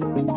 Bye.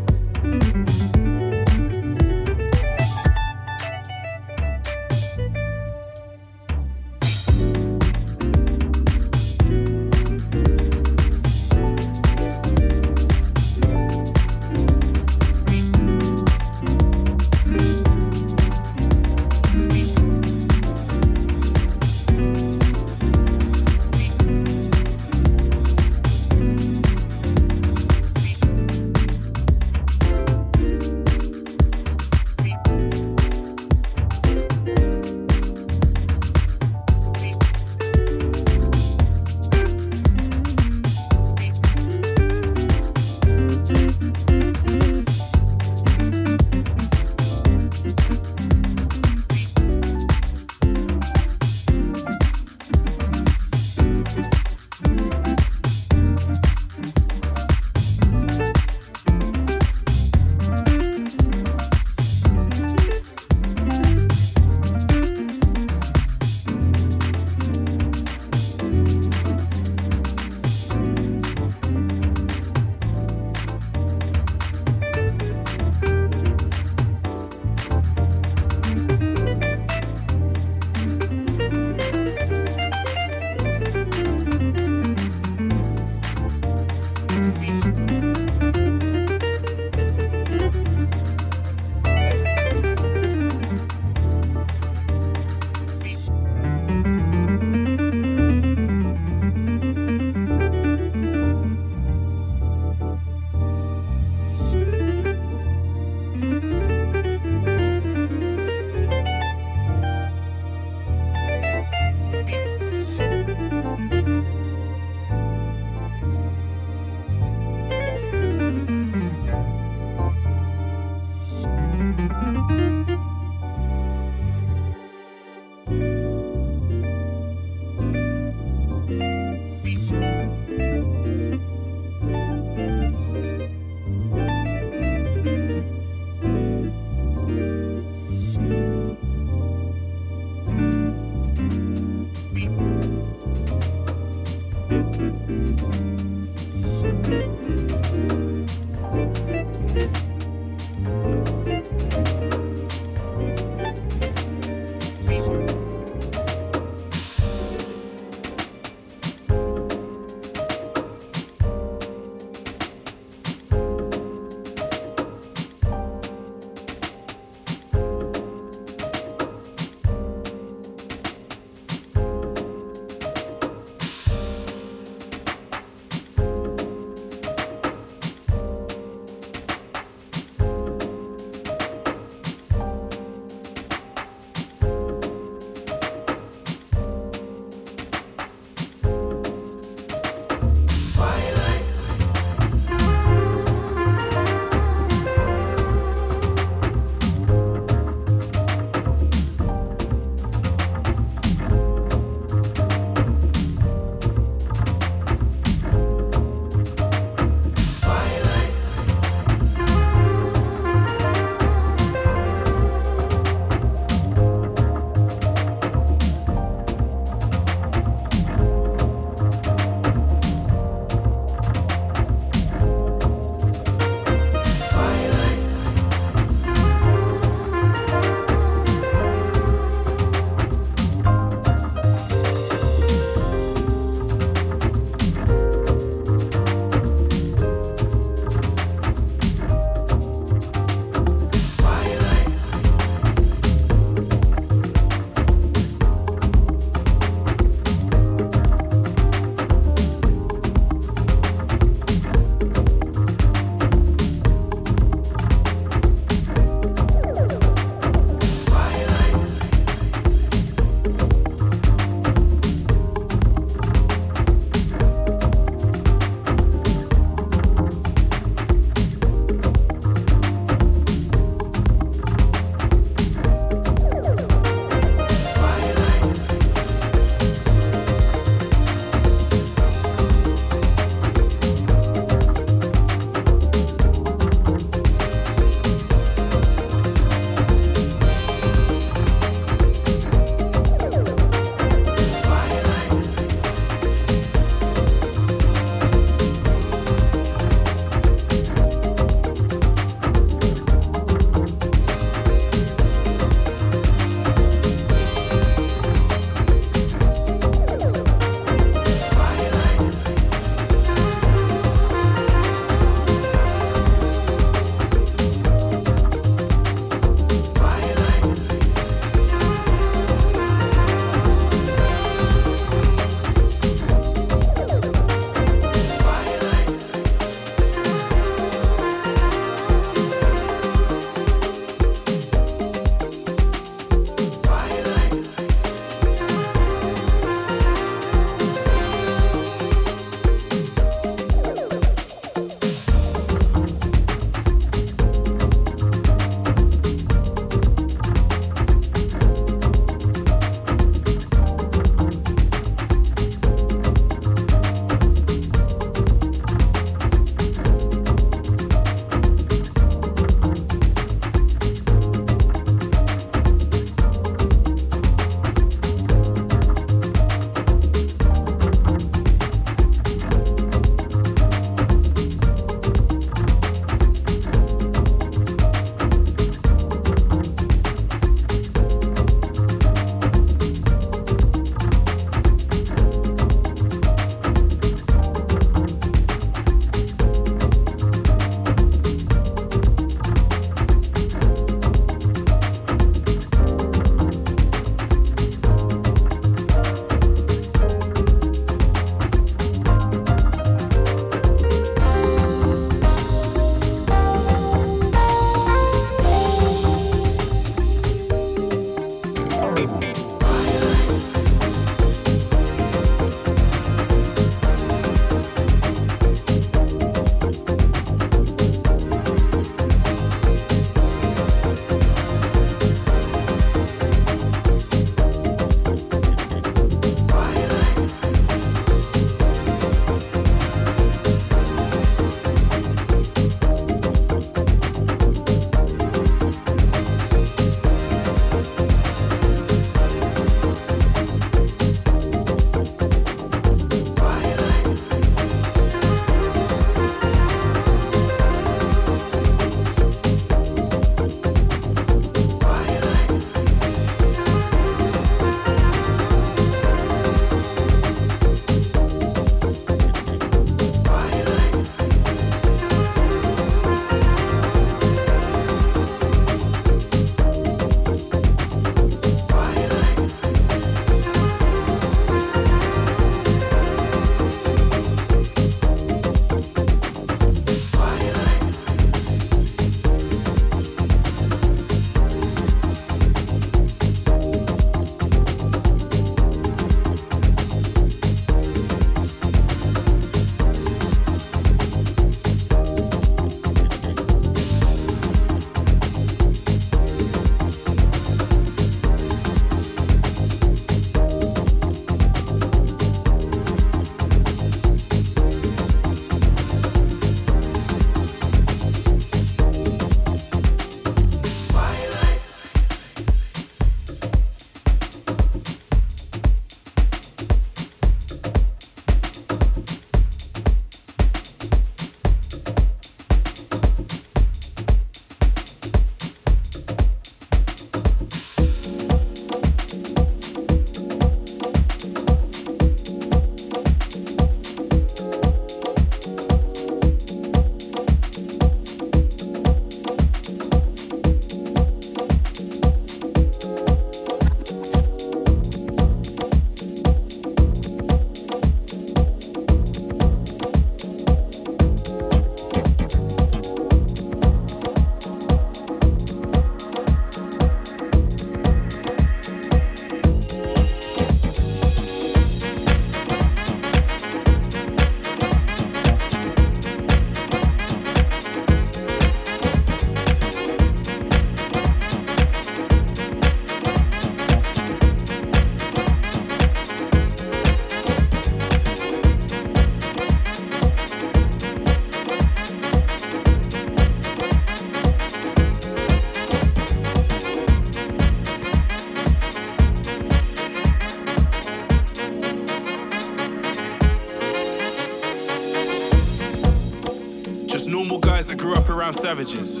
Savages.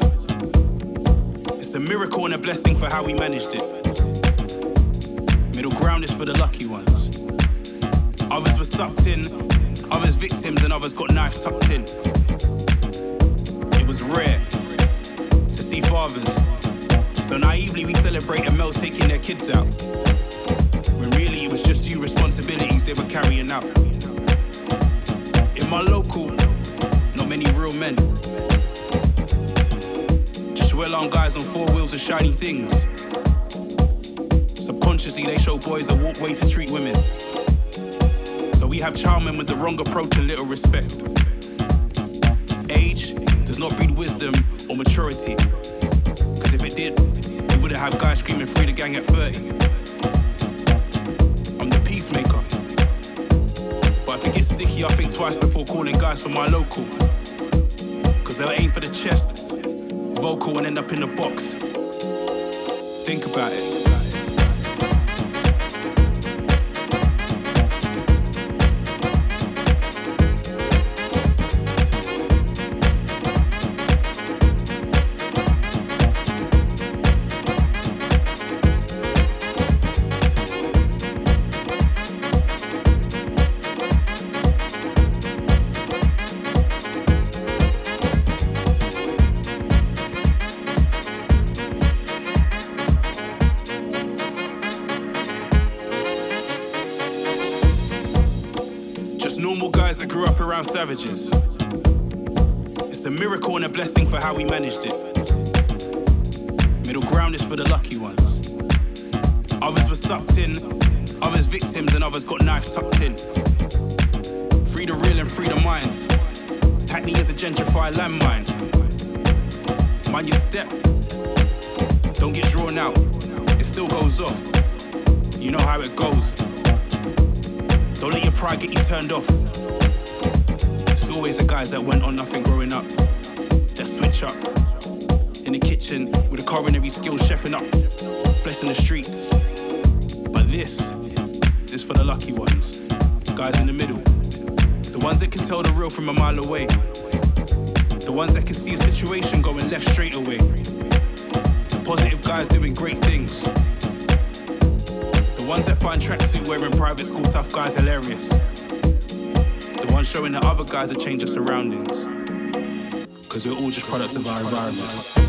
It's a miracle and a blessing for how we managed it. Middle ground is for the lucky ones. Others were sucked in, others victims, and others got knives tucked in. It was rare to see fathers. So naively we celebrate celebrated males taking their kids out. When really it was just due responsibilities they were carrying out. In my local, not many real men. Well-armed guys on four wheels of shiny things. Subconsciously they show boys a walk way to treat women. So we have charming with the wrong approach and little respect. Age does not breed wisdom or maturity. Cause if it did, we wouldn't have guys screaming free the gang at 30. I'm the peacemaker. But if it gets sticky, I think twice before calling guys from my local. Cause they'll aim for the chest, vocal and end up in the box. Think about it. Savages. From a mile away. The ones that can see a situation going left straight away. The positive guys doing great things. The ones that find tracksuit wearing private school tough guys hilarious. The ones showing the other guys that change their surroundings. Cause we're all just products of our environment.